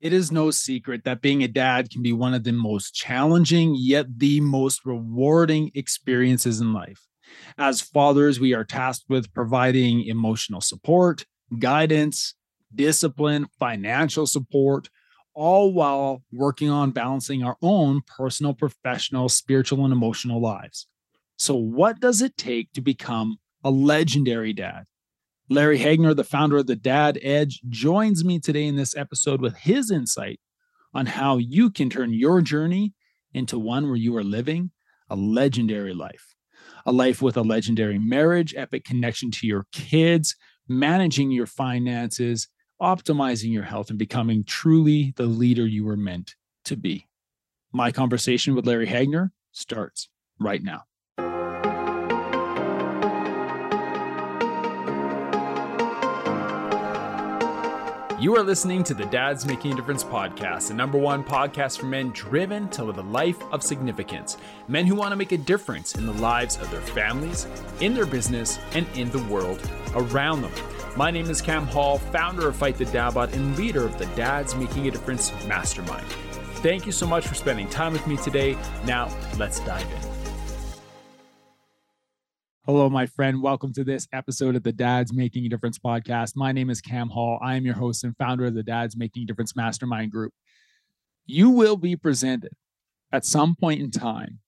It is no secret that being a dad can be one of the most challenging, yet the most rewarding experiences in life. As fathers, we are tasked with providing emotional support, guidance, discipline, financial support, all while working on balancing our own personal, professional, spiritual, and emotional lives. So, what does it take to become a legendary dad? Larry Hagner, the founder of the Dad Edge, joins me today in this episode with his insight on how you can turn your journey into one where you are living a legendary life. A life with a legendary marriage, epic connection to your kids, managing your finances, optimizing your health, and becoming truly the leader you were meant to be. My conversation with Larry Hagner starts right now. You are listening to the Dads Making a Difference podcast, the number one podcast for men driven to live a life of significance. Men who want to make a difference in the lives of their families, in their business, and in the world around them. My name is Cam Hall, founder of Fight the Dadbods and leader of the Dads Making a Difference Mastermind. Thank you so much for spending time with me today. Now, let's dive in. Hello, my friend. Welcome to this episode of the Dads Making a Difference podcast. My name is Cam Hall. I am your host and founder of the Dads Making a Difference Mastermind Group. You will be presented at some point in time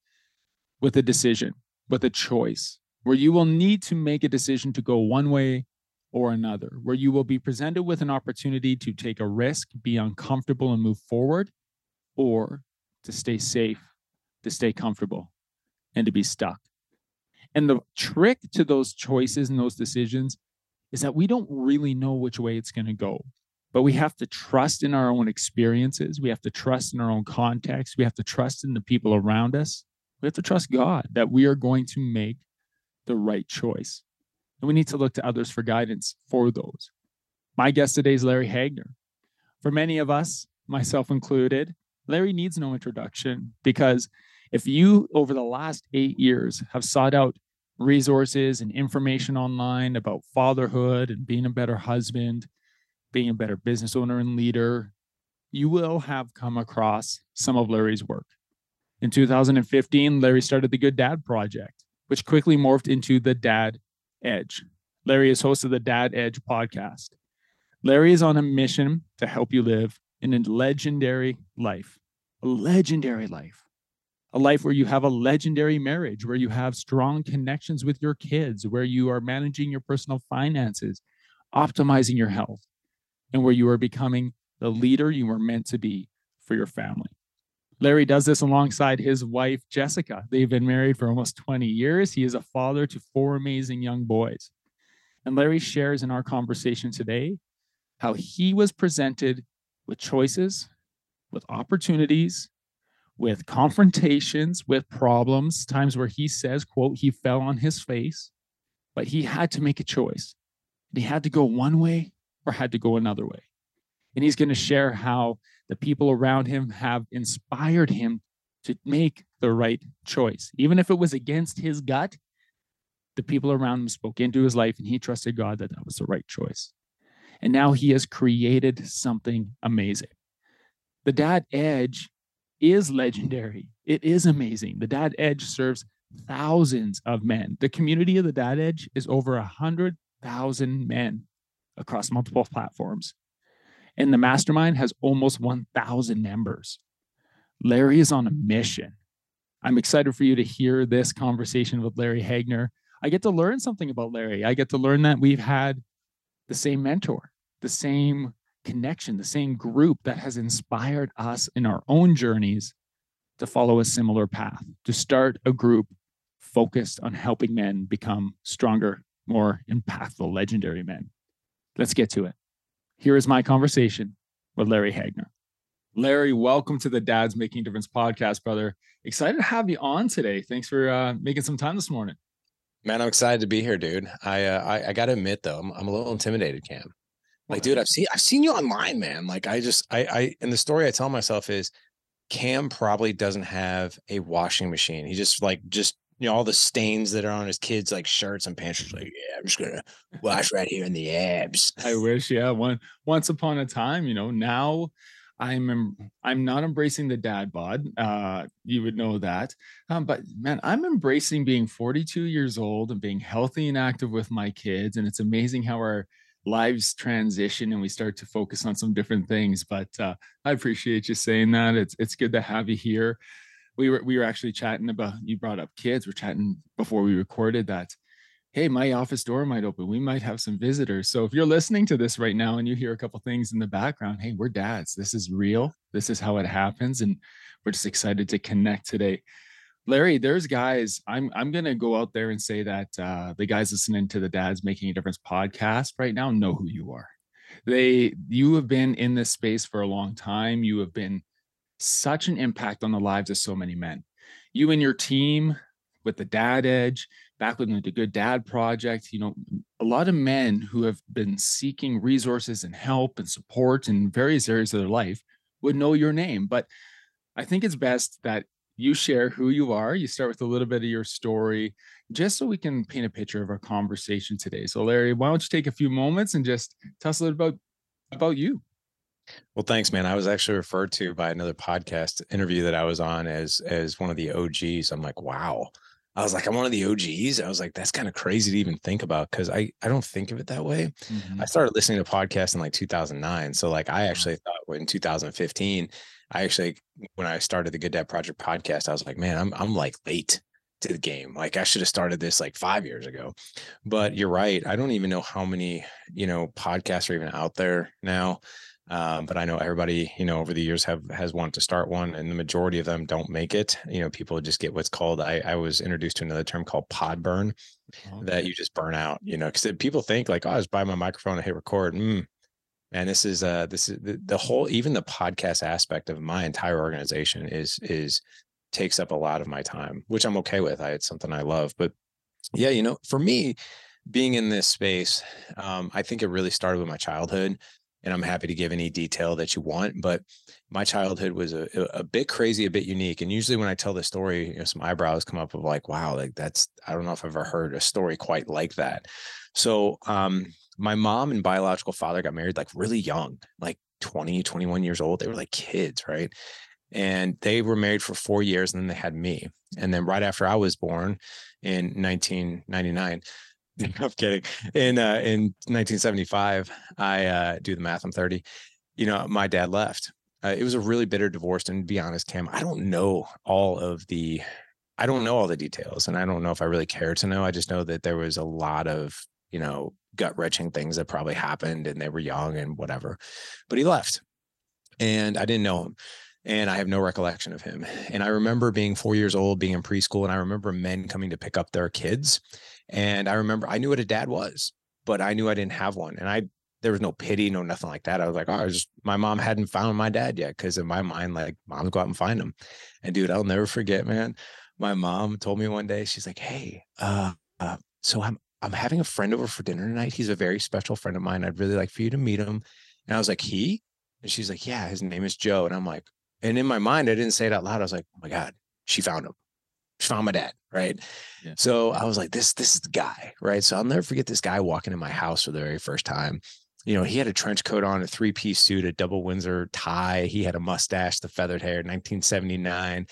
with a decision, with a choice, where you will need to make a decision to go one way or another, where you will be presented with an opportunity to take a risk, be uncomfortable, and move forward, or to stay safe, to stay comfortable, and to be stuck. And the trick to those choices and those decisions is that we don't really know which way it's going to go. But we have to trust in our own experiences. We have to trust in our own context. We have to trust in the people around us. We have to trust God that we are going to make the right choice. And we need to look to others for guidance for those. My guest today is Larry Hagner. For many of us, myself included, Larry needs no introduction because if you, over the last eight years, have sought out resources and information online about fatherhood and being a better husband, being a better business owner and leader, you will have come across some of Larry's work. In 2015, Larry started the Good Dad Project, which quickly morphed into the Dad Edge. Larry is host of the Dad Edge podcast. Larry is on a mission to help you live in a legendary life, a legendary life a life where you have a legendary marriage, where you have strong connections with your kids, where you are managing your personal finances, optimizing your health, and where you are becoming the leader you were meant to be for your family. Larry does this alongside his wife, Jessica. They've been married for almost 20 years. He is a father to four amazing young boys. And Larry shares in our conversation today how he was presented with choices, with opportunities, with confrontations, with problems, times where he says, quote, he fell on his face, but he had to make a choice. He had to go one way or had to go another way. And he's going to share how the people around him have inspired him to make the right choice. Even if it was against his gut, the people around him spoke into his life and he trusted God that that was the right choice. And now he has created something amazing. The Dad Edge is legendary. It is amazing. The Dad Edge serves thousands of men. The community of the Dad Edge is over a hundred thousand men across multiple platforms. And the mastermind has almost 1,000 members. Larry is on a mission. I'm excited for you to hear this conversation with Larry Hagner. I get to learn something about Larry. I get to learn that we've had the same mentor, the same connection, the same group that has inspired us in our own journeys to follow a similar path, to start a group focused on helping men become stronger, more impactful, legendary men. Let's get to it. Here is my conversation with Larry Hagner. Larry, welcome to the Dads Making Difference podcast, brother. Excited to have you on today. Thanks for uh, making some time this morning. Man, I'm excited to be here, dude. I uh, I, I got to admit though, I'm, I'm a little intimidated, Cam. Like, dude, I've seen I've seen you online, man. Like, I just I I and the story I tell myself is Cam probably doesn't have a washing machine. He just like just you know all the stains that are on his kids like shirts and pants. He's like, yeah, I'm just gonna wash right here in the abs. I wish, yeah. One once upon a time, you know, now I'm I'm not embracing the dad bod. Uh, you would know that. Um, but man, I'm embracing being 42 years old and being healthy and active with my kids. And it's amazing how our lives transition and we start to focus on some different things. But uh, I appreciate you saying that. It's it's good to have you here. We were we were actually chatting about you brought up kids. We're chatting before we recorded that hey, my office door might open. We might have some visitors. So if you're listening to this right now and you hear a couple things in the background, hey, we're dads. This is real. This is how it happens. And we're just excited to connect today. Larry, there's guys. I'm I'm gonna go out there and say that uh, the guys listening to the Dads Making a Difference podcast right now know who you are. They you have been in this space for a long time. You have been such an impact on the lives of so many men. You and your team with the Dad Edge, back with the Good Dad Project, you know, a lot of men who have been seeking resources and help and support in various areas of their life would know your name. But I think it's best that you share who you are. You start with a little bit of your story, just so we can paint a picture of our conversation today. So, Larry, why don't you take a few moments and just tell us a little about about you? Well, thanks, man. I was actually referred to by another podcast interview that I was on as as one of the OGs. I'm like, wow, I was like, I'm one of the OGs. I was like, that's kind of crazy to even think about because I I don't think of it that way. Mm-hmm. I started listening to podcasts in like 2009, so like I actually thought in 2015, I actually when I started the Good Dad Project podcast, I was like, man, I'm I'm like late to the game. Like I should have started this like five years ago. But you're right. I don't even know how many you know podcasts are even out there now. Um, but I know everybody, you know, over the years have has wanted to start one, and the majority of them don't make it. You know, people just get what's called. I, I was introduced to another term called pod burn, okay. that you just burn out. You know, because people think like, oh, I just buy my microphone and hit record. Mm. And this is uh this is the, the whole even the podcast aspect of my entire organization is is takes up a lot of my time, which I'm okay with. I it's something I love, but yeah, you know, for me, being in this space, um, I think it really started with my childhood and I'm happy to give any detail that you want. But my childhood was a, a bit crazy, a bit unique. And usually when I tell the story, you know, some eyebrows come up of like, wow, like that's, I don't know if I've ever heard a story quite like that. So um, my mom and biological father got married like really young, like 20, 21 years old. They were like kids, right? And they were married for four years and then they had me. And then right after I was born in 1999, I'm kidding. In uh, in 1975, I uh, do the math. I'm 30. You know, my dad left. Uh, it was a really bitter divorce, and to be honest, Cam, I don't know all of the, I don't know all the details, and I don't know if I really care to know. I just know that there was a lot of, you know, gut wrenching things that probably happened, and they were young and whatever. But he left, and I didn't know him and I have no recollection of him. And I remember being four years old, being in preschool, and I remember men coming to pick up their kids and I remember I knew what a dad was, but I knew I didn't have one. And I there was no pity, no nothing like that. I was like, oh, I was my mom hadn't found my dad yet. Cause in my mind, like moms go out and find him. And dude, I'll never forget, man. My mom told me one day, she's like, Hey, uh, uh, so I'm I'm having a friend over for dinner tonight. He's a very special friend of mine. I'd really like for you to meet him. And I was like, he? And she's like, Yeah, his name is Joe. And I'm like, and in my mind, I didn't say it out loud. I was like, oh my God, she found him She found my dad, right? Yeah. So I was like, this, this is the guy, right? So I'll never forget this guy walking in my house for the very first time. You know, he had a trench coat on, a three piece suit, a double Windsor tie. He had a mustache, the feathered hair, 1979.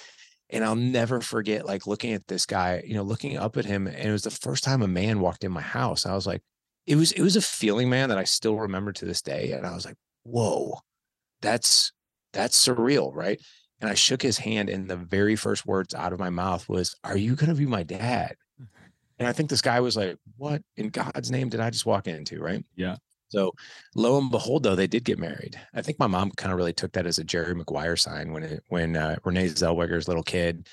And I'll never forget like looking at this guy, you know, looking up at him. And it was the first time a man walked in my house. I was like, it was, it was a feeling, man, that I still remember to this day. And I was like, whoa, that's, that's surreal, right? And I shook his hand, and the very first words out of my mouth was, Are you going to be my dad? Mm. And I think this guy was like, What in God's name did I just walk into? Right. Yeah. So lo and behold, though, they did get married. I think my mom kind of really took that as a Jerry Maguire sign when it, when uh, Renee Zellweger's little kid,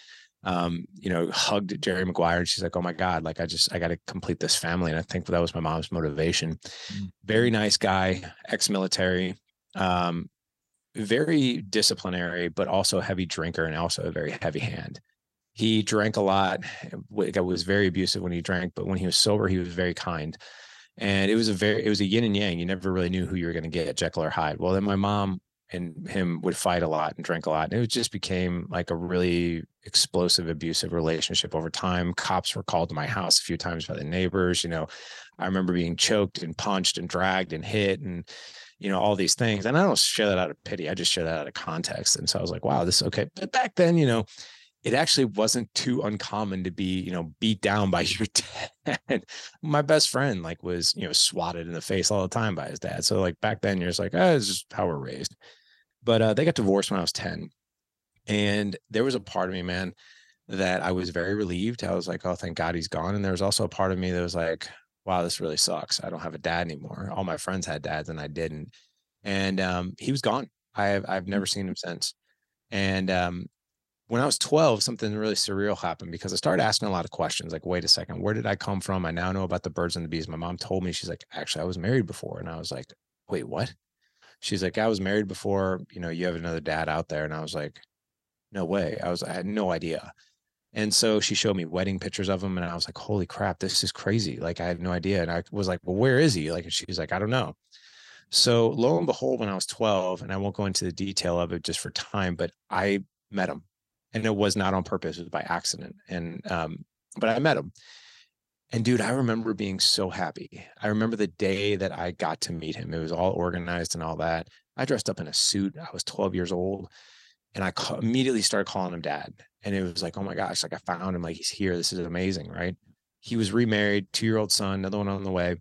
um, you know, hugged Jerry Maguire, and she's like, "Oh my God, like I just I got to complete this family." And I think that was my mom's motivation. Mm-hmm. Very nice guy, ex-military, um, very disciplinary, but also a heavy drinker and also a very heavy hand. He drank a lot. Was very abusive when he drank, but when he was sober, he was very kind. And it was a very, it was a yin and yang. You never really knew who you were going to get, Jekyll or Hyde. Well, then my mom and him would fight a lot and drink a lot. And it just became like a really explosive, abusive relationship over time. Cops were called to my house a few times by the neighbors. You know, I remember being choked and punched and dragged and hit. And you know, all these things. And I don't share that out of pity. I just share that out of context. And so I was like, wow, this is okay. But back then, you know, it actually wasn't too uncommon to be, you know, beat down by your dad. My best friend like was, you know, swatted in the face all the time by his dad. So like back then you're just like, oh, it's just how we're raised. But uh, they got divorced when I was 10. And there was a part of me, man, that I was very relieved. I was like, oh, thank God he's gone. And there was also a part of me that was like, wow, this really sucks. I don't have a dad anymore. All my friends had dads and I didn't. And um, he was gone. I have I've never seen him since. And um, when I was 12, something really surreal happened because I started asking a lot of questions like, wait a second, where did I come from? I now know about the birds and the bees. My mom told me, she's like, actually, I was married before. And I was like, wait, what? She's like, I was married before, you know, you have another dad out there. And I was like, no way. I was, I had no idea. And so she showed me wedding pictures of him, and I was like, "Holy crap, this is crazy!" Like I had no idea, and I was like, "Well, where is he?" Like she's like, "I don't know." So lo and behold, when I was 12, and I won't go into the detail of it just for time, but I met him, and it was not on purpose; it was by accident. And um, but I met him, and dude, I remember being so happy. I remember the day that I got to meet him. It was all organized and all that. I dressed up in a suit. I was 12 years old and I ca- immediately started calling him dad. And it was like, oh my gosh, like I found him, like he's here. This is amazing, right? He was remarried, two year old son, another one on the way.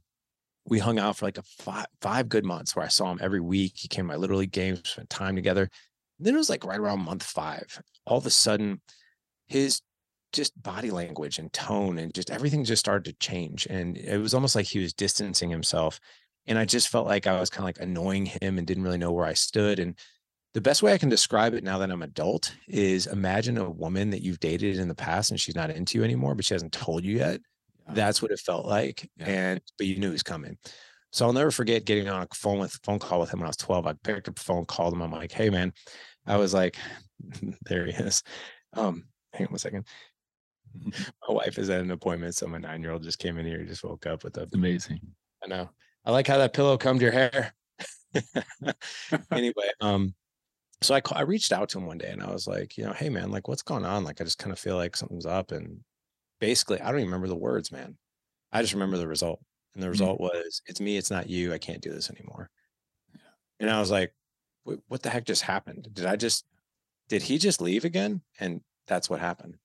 We hung out for like a five, five good months where I saw him every week. He came to my little league games, spent time together. And then it was like right around month five. All of a sudden, his just body language and tone and just everything just started to change. And it was almost like he was distancing himself. And I just felt like I was kind of like annoying him and didn't really know where I stood. And the best way I can describe it now that I'm adult is imagine a woman that you've dated in the past and she's not into you anymore, but she hasn't told you yet. Yeah. That's what it felt like. Yeah. And but you knew he was coming. So I'll never forget getting on a phone with phone call with him when I was 12. I picked up the phone, called him. I'm like, hey man. I was like, there he is. Um, hang on one second. My wife is at an appointment, so my nine-year-old just came in here, he just woke up with a amazing. I know. I like how that pillow combed your hair. anyway, um, so I, I reached out to him one day and I was like, you know, hey man, like what's going on? Like I just kind of feel like something's up. And basically, I don't even remember the words, man. I just remember the result. And the mm-hmm. result mm-hmm. was, it's me, it's not you. I can't do this anymore. Yeah. And I was like, what the heck just happened? Did I just, did he just leave again? And that's what happened.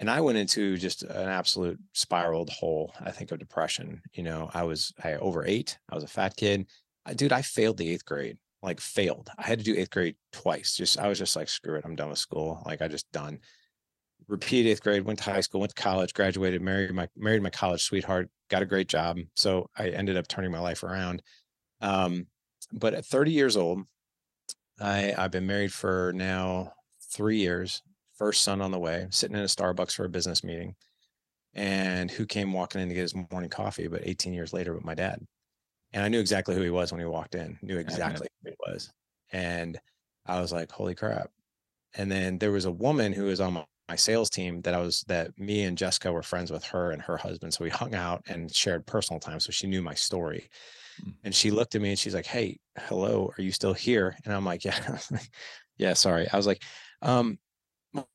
And I went into just an absolute spiraled hole, I think, of depression. You know, I was I overate. I was a fat kid. I, dude, I failed the eighth grade like failed. I had to do eighth grade twice. Just I was just like, screw it, I'm done with school. Like I just done. Repeated eighth grade, went to high school, went to college, graduated, married my married my college sweetheart, got a great job. So I ended up turning my life around. Um, but at 30 years old, I I've been married for now three years. First son on the way, sitting in a Starbucks for a business meeting. And who came walking in to get his morning coffee, but 18 years later with my dad and I knew exactly who he was when he walked in. Knew exactly who he was, and I was like, "Holy crap!" And then there was a woman who was on my, my sales team that I was that me and Jessica were friends with her and her husband, so we hung out and shared personal time. So she knew my story, mm-hmm. and she looked at me and she's like, "Hey, hello, are you still here?" And I'm like, "Yeah, yeah, sorry." I was like, um,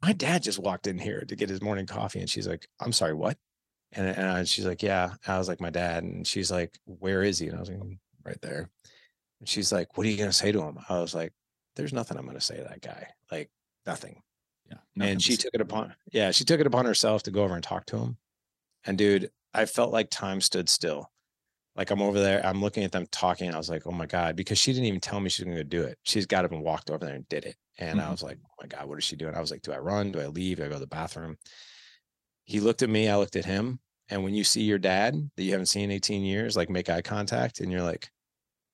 "My dad just walked in here to get his morning coffee," and she's like, "I'm sorry, what?" And, and I, she's like, yeah. I was like, my dad. And she's like, where is he? And I was like, mm, right there. And she's like, what are you going to say to him? I was like, there's nothing I'm going to say to that guy. Like nothing. Yeah. And she took it upon, yeah, she took it upon herself to go over and talk to him. And dude, I felt like time stood still. Like I'm over there, I'm looking at them talking. I was like, oh my God, because she didn't even tell me she's going to do it. She's got up and walked over there and did it. And mm-hmm. I was like, oh my God, what is she doing? I was like, do I run? Do I leave? Do I go to the bathroom? He looked at me, I looked at him, and when you see your dad that you haven't seen in 18 years, like make eye contact and you're like,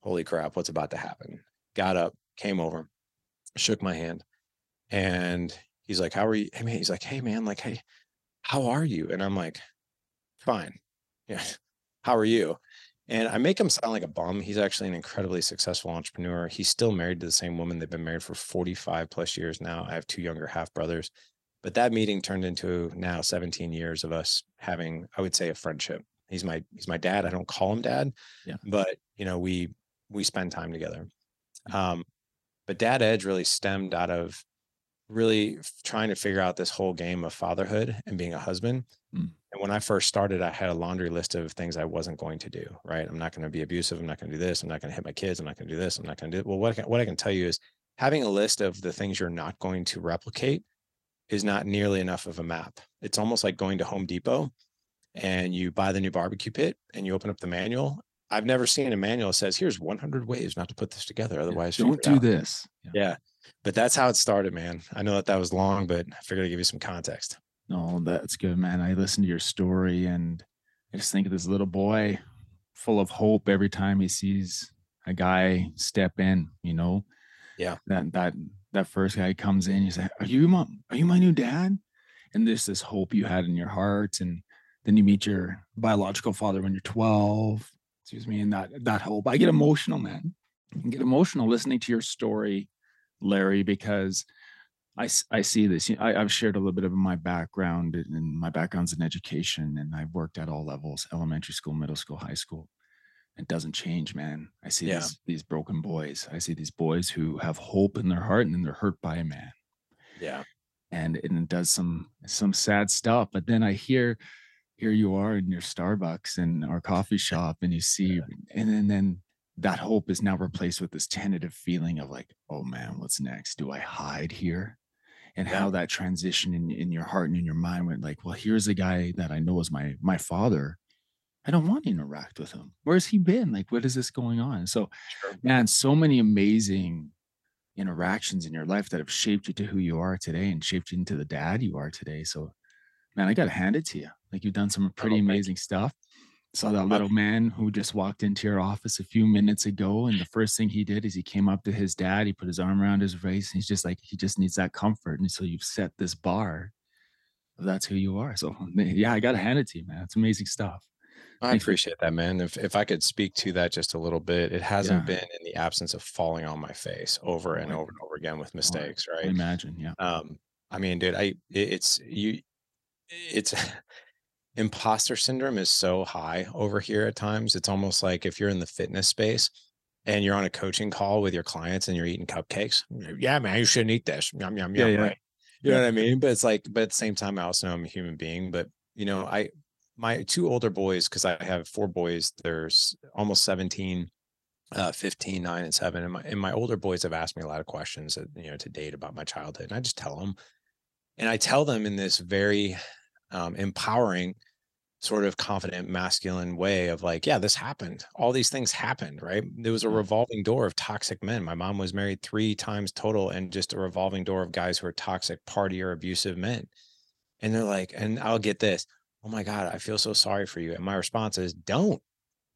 holy crap, what's about to happen? Got up, came over, shook my hand. And he's like, how are you? Hey, man, he's like, hey, man, like, hey, how are you? And I'm like, fine. Yeah. How are you? And I make him sound like a bum. He's actually an incredibly successful entrepreneur. He's still married to the same woman. They've been married for 45 plus years now. I have two younger half brothers. But that meeting turned into now 17 years of us having, I would say, a friendship. He's my he's my dad. I don't call him dad, yeah. but you know we we spend time together. Um, but Dad Edge really stemmed out of really trying to figure out this whole game of fatherhood and being a husband. Mm. And when I first started, I had a laundry list of things I wasn't going to do. Right. I'm not going to be abusive. I'm not going to do this. I'm not going to hit my kids. I'm not going to do this. I'm not going to do. Well, what I can, what I can tell you is having a list of the things you're not going to replicate is not nearly enough of a map. It's almost like going to Home Depot and you buy the new barbecue pit and you open up the manual. I've never seen a manual that says, here's 100 ways not to put this together. Otherwise, don't do this. Yeah. yeah. But that's how it started, man. I know that that was long, but I figured I'd give you some context. No, that's good, man. I listened to your story and I just think of this little boy full of hope every time he sees a guy step in, you know? Yeah. That, that, that first guy comes in, you say, are you my, are you my new dad? And there's this hope you had in your heart. And then you meet your biological father when you're 12 excuse me and that that hope i get emotional man I get emotional listening to your story larry because i i see this I, i've shared a little bit of my background and my background's in education and i've worked at all levels elementary school middle school high school. It doesn't change man. I see yeah. these, these broken boys. I see these boys who have hope in their heart and then they're hurt by a man. Yeah. And, and it does some some sad stuff but then i hear here you are in your Starbucks and our coffee shop, and you see, yeah. and then, then that hope is now replaced with this tentative feeling of like, oh man, what's next? Do I hide here? And yeah. how that transition in, in your heart and in your mind went like, well, here's a guy that I know is my my father. I don't want to interact with him. Where's he been? Like, what is this going on? So, sure. man, so many amazing interactions in your life that have shaped you to who you are today and shaped you into the dad you are today. So man, I gotta hand it to you. Like you've done some pretty oh, amazing stuff. Saw that little man who just walked into your office a few minutes ago, and the first thing he did is he came up to his dad. He put his arm around his waist, and he's just like, he just needs that comfort. And so you've set this bar. That's who you are. So yeah, I gotta hand it to you, man. It's amazing stuff. I Thanks appreciate for- that, man. If if I could speak to that just a little bit, it hasn't yeah. been in the absence of falling on my face over and over and over again with mistakes, right? I imagine, yeah. Um, I mean, dude, I it's you it's imposter syndrome is so high over here at times. It's almost like if you're in the fitness space and you're on a coaching call with your clients and you're eating cupcakes. Yeah, man, you shouldn't eat this. Yum, yum, yum. Yeah, yeah. Right. You know what I mean? But it's like, but at the same time, I also know I'm a human being. But you know, I my two older boys, because I have four boys, there's almost 17, uh, 15, 9, and 7. And my and my older boys have asked me a lot of questions, you know, to date about my childhood. And I just tell them. And I tell them in this very um, empowering sort of confident masculine way of like yeah this happened. All these things happened right? There was a revolving door of toxic men. My mom was married three times total and just a revolving door of guys who are toxic party or abusive men. And they're like and i'll get this oh my god i feel so sorry for you. And my response is don't.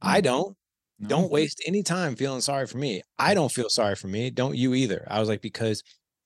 I mm. don't. No. don't waste any time feeling sorry for me. I mm. don't feel sorry for me. Don't you either. I was like because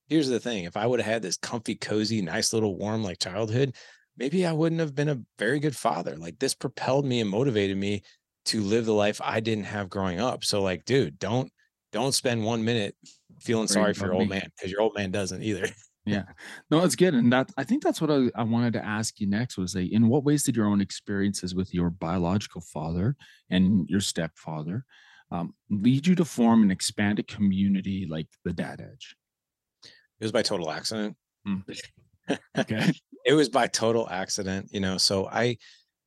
here's the thing. If i would have had this comfy cozy nice little warm like childhood maybe I wouldn't have been a very good father. Like this propelled me and motivated me to live the life I didn't have growing up. So like, dude, don't don't spend one minute feeling sorry for your old man because your old man doesn't either. yeah, no, it's good, and that I think that's what I, I wanted to ask you next was like, in what ways did your own experiences with your biological father and your stepfather um, lead you to form an expanded community like the Dad Edge? It was by total accident. Hmm. okay it was by total accident, you know. So I,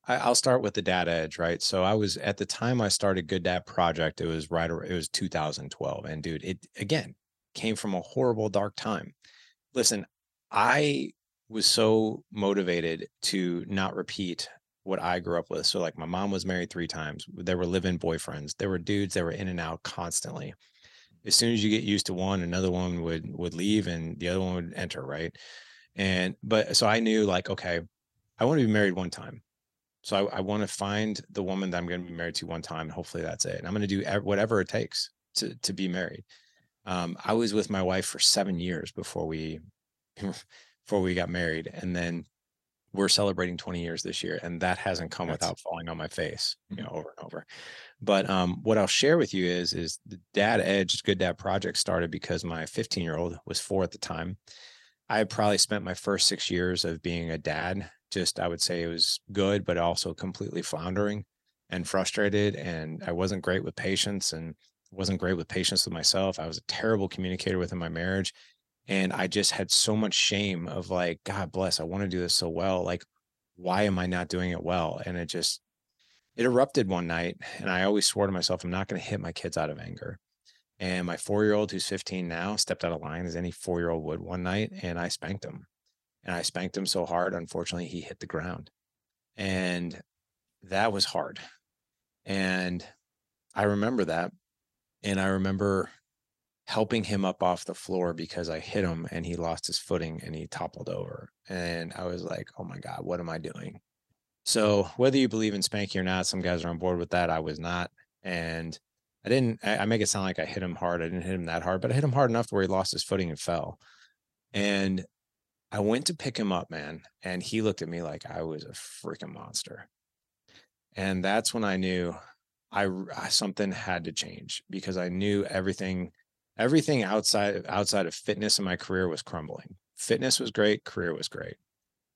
I will start with the Dad Edge, right? So I was at the time I started Good Dad Project. It was right. It was 2012, and dude, it again came from a horrible dark time. Listen, I was so motivated to not repeat what I grew up with. So like my mom was married three times. There were live-in boyfriends. There were dudes that were in and out constantly. As soon as you get used to one, another one would would leave and the other one would enter, right? And but so I knew like, okay, I want to be married one time. So I, I want to find the woman that I'm going to be married to one time. And hopefully that's it. And I'm going to do whatever it takes to, to be married. Um, I was with my wife for seven years before we, before we got married. And then we're celebrating 20 years this year. And that hasn't come that's, without falling on my face, you mm-hmm. know, over and over. But um, what I'll share with you is, is the dad edge good dad project started because my 15 year old was four at the time I probably spent my first six years of being a dad. Just, I would say it was good, but also completely floundering and frustrated. And I wasn't great with patience and wasn't great with patience with myself. I was a terrible communicator within my marriage. And I just had so much shame of like, God bless, I want to do this so well. Like, why am I not doing it well? And it just, it erupted one night. And I always swore to myself, I'm not going to hit my kids out of anger. And my four year old, who's 15 now, stepped out of line as any four year old would one night. And I spanked him. And I spanked him so hard, unfortunately, he hit the ground. And that was hard. And I remember that. And I remember helping him up off the floor because I hit him and he lost his footing and he toppled over. And I was like, oh my God, what am I doing? So whether you believe in spanking or not, some guys are on board with that. I was not. And I didn't, I, make it sound like I hit him hard. I didn't hit him that hard, but I hit him hard enough to where he lost his footing and fell. And I went to pick him up, man. And he looked at me like I was a freaking monster. And that's when I knew I, I something had to change because I knew everything everything outside outside of fitness in my career was crumbling. Fitness was great, career was great.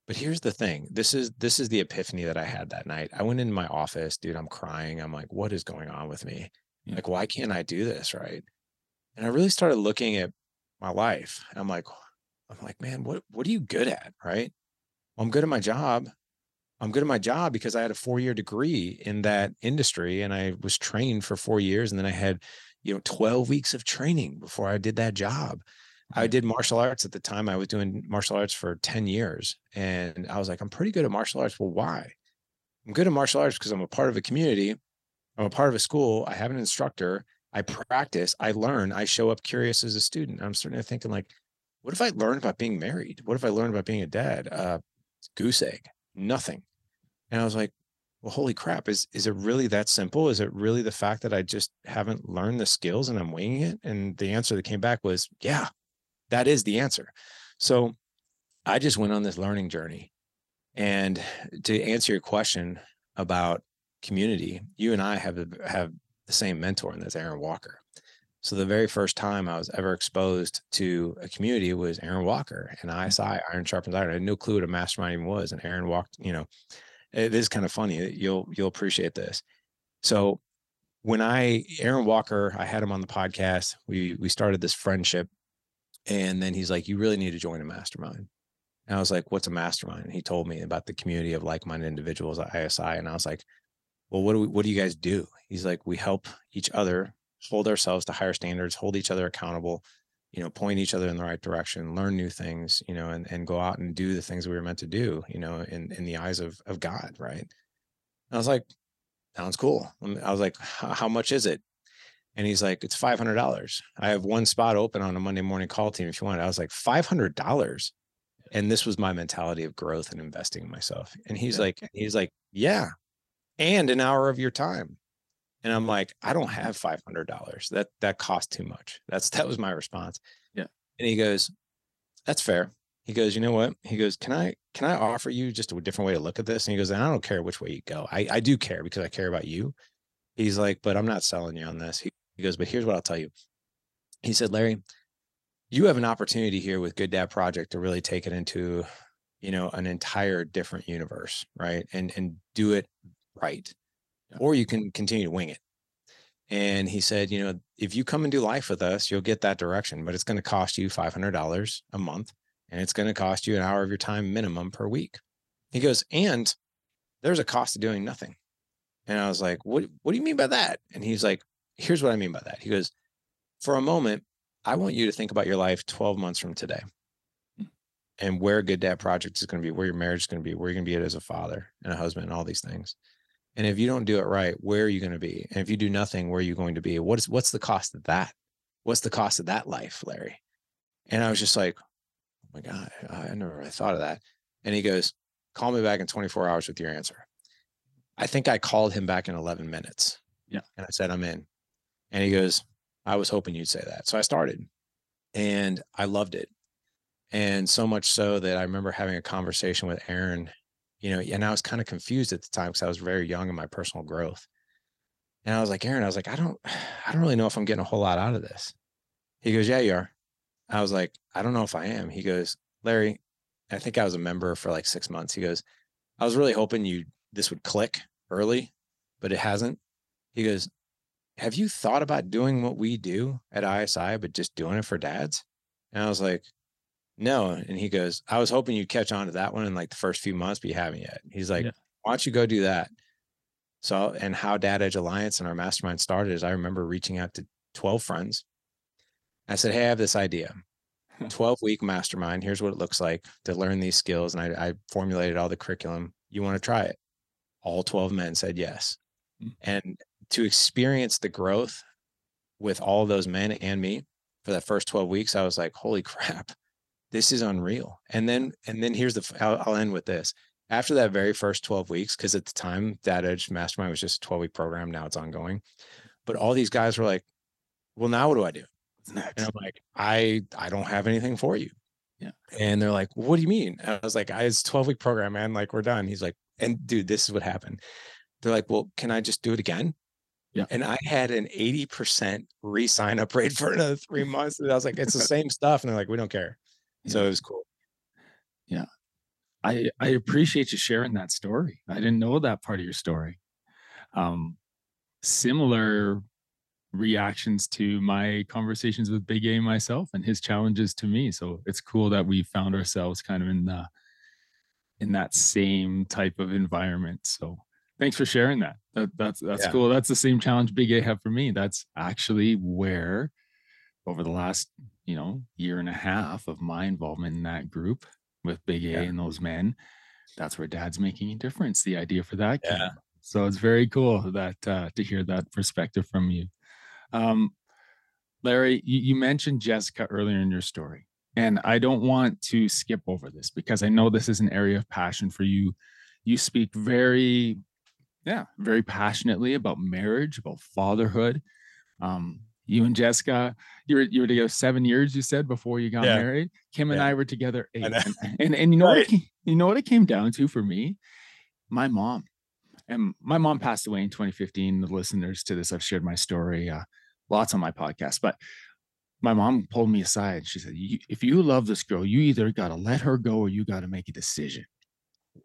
But here's the thing. This is this is the epiphany that I had that night. I went into my office, dude, I'm crying. I'm like, what is going on with me? Yeah. Like, why can't I do this? Right. And I really started looking at my life. And I'm like, I'm like, man, what what are you good at? Right. Well, I'm good at my job. I'm good at my job because I had a four year degree in that industry and I was trained for four years. And then I had you know 12 weeks of training before I did that job. I did martial arts at the time. I was doing martial arts for 10 years. And I was like, I'm pretty good at martial arts. Well, why? I'm good at martial arts because I'm a part of a community. I'm a part of a school. I have an instructor. I practice. I learn. I show up curious as a student. I'm starting to thinking like, what if I learned about being married? What if I learned about being a dad? Uh, goose egg, nothing. And I was like, well, holy crap, is is it really that simple? Is it really the fact that I just haven't learned the skills and I'm winging it? And the answer that came back was, yeah, that is the answer. So I just went on this learning journey. And to answer your question about community, you and I have have the same mentor, and that's Aaron Walker. So the very first time I was ever exposed to a community was Aaron Walker and ISI, mm-hmm. Iron Sharpens Iron. I had no clue what a mastermind even was. And Aaron walked, you know, it is kind of funny. You'll you'll appreciate this. So when I Aaron Walker, I had him on the podcast. We we started this friendship, and then he's like, "You really need to join a mastermind." And I was like, "What's a mastermind?" And he told me about the community of like-minded individuals at ISI, and I was like, "Well, what do we, what do you guys do?" He's like, "We help each other hold ourselves to higher standards, hold each other accountable, you know, point each other in the right direction, learn new things, you know, and, and go out and do the things we were meant to do, you know, in, in the eyes of, of God. Right. And I was like, sounds cool. I was like, how much is it? And he's like, it's $500. I have one spot open on a Monday morning call team if you want. I was like, $500. And this was my mentality of growth and investing in myself. And he's yeah. like, he's like, yeah. And an hour of your time. And I'm mm-hmm. like, I don't have five hundred dollars. That that costs too much. That's that was my response. Yeah. And he goes, That's fair. He goes, you know what? He goes, Can I can I offer you just a different way to look at this? And he goes, and I don't care which way you go. I, I do care because I care about you. He's like, but I'm not selling you on this. He, he goes, but here's what I'll tell you. He said, Larry, you have an opportunity here with Good Dad Project to really take it into, you know, an entire different universe, right? And and do it right or you can continue to wing it. And he said, you know, if you come and do life with us, you'll get that direction, but it's going to cost you $500 a month and it's going to cost you an hour of your time minimum per week. He goes, and there's a cost of doing nothing. And I was like, what, what do you mean by that? And he's like, here's what I mean by that. He goes, for a moment, I want you to think about your life 12 months from today hmm. and where a good dad project is going to be, where your marriage is going to be, where you're going to be as a father and a husband and all these things. And if you don't do it right, where are you going to be? And if you do nothing, where are you going to be? What is what's the cost of that? What's the cost of that life, Larry? And I was just like, oh my God, I never really thought of that. And he goes, call me back in 24 hours with your answer. I think I called him back in 11 minutes. Yeah. And I said, I'm in. And he goes, I was hoping you'd say that. So I started and I loved it. And so much so that I remember having a conversation with Aaron you know, and I was kind of confused at the time because I was very young in my personal growth. And I was like, Aaron, I was like, I don't, I don't really know if I'm getting a whole lot out of this. He goes, Yeah, you are. I was like, I don't know if I am. He goes, Larry, I think I was a member for like six months. He goes, I was really hoping you this would click early, but it hasn't. He goes, Have you thought about doing what we do at ISI, but just doing it for dads? And I was like, no. And he goes, I was hoping you'd catch on to that one in like the first few months, but you haven't yet. He's like, Yeah. why don't you go do that? So, and how Dad Edge Alliance and our mastermind started is I remember reaching out to 12 friends. I said, Hey, I have this idea 12 week mastermind. Here's what it looks like to learn these skills. And I, I formulated all the curriculum. You want to try it? All 12 men said yes. Mm. And to experience the growth with all those men and me for that first 12 weeks, I was like, holy crap, this is unreal. And then, and then here's the, I'll, I'll end with this. After that very first 12 weeks, because at the time, Dad Edge Mastermind was just a 12 week program. Now it's ongoing. But all these guys were like, well, now what do I do? Next? And I'm like, I I don't have anything for you. Yeah. And they're like, well, what do you mean? And I was like, I it's 12 week program, man. Like we're done. He's like, and dude, this is what happened. They're like, well, can I just do it again? Yeah. And I had an 80% re-sign up rate for another three months. And I was like, it's the same stuff. And they're like, we don't care. So it was cool. Yeah. I I appreciate you sharing that story. I didn't know that part of your story. Um, similar reactions to my conversations with Big A myself and his challenges to me. So it's cool that we found ourselves kind of in the in that same type of environment. So thanks for sharing that. that that's that's Yeah. cool. That's the same challenge Big A had for me. That's actually where over the last, you know, year and a half of my involvement in that group with Big A Yeah. and those men, that's where dad's making a difference. The idea for that. Yeah. up. So it's very cool that uh, to hear that perspective from you. Um, Larry, you, you mentioned Jessica earlier in your story, and I don't want to skip over this because I know this is an area of passion for you. You speak very, yeah, very passionately about marriage, about fatherhood. Um, you and Jessica, you were you were together seven years. You said before you got Yeah. married. Kim and Yeah. I were together eight, and, and and you know what Right. it came, you know what it came down to for me, my mom, and my mom passed away in 2015. The listeners to this, I've shared my story uh, lots on my podcast, but my mom pulled me aside. and She said, "You- "If you love this girl, you either got to let her go or you got to make a decision."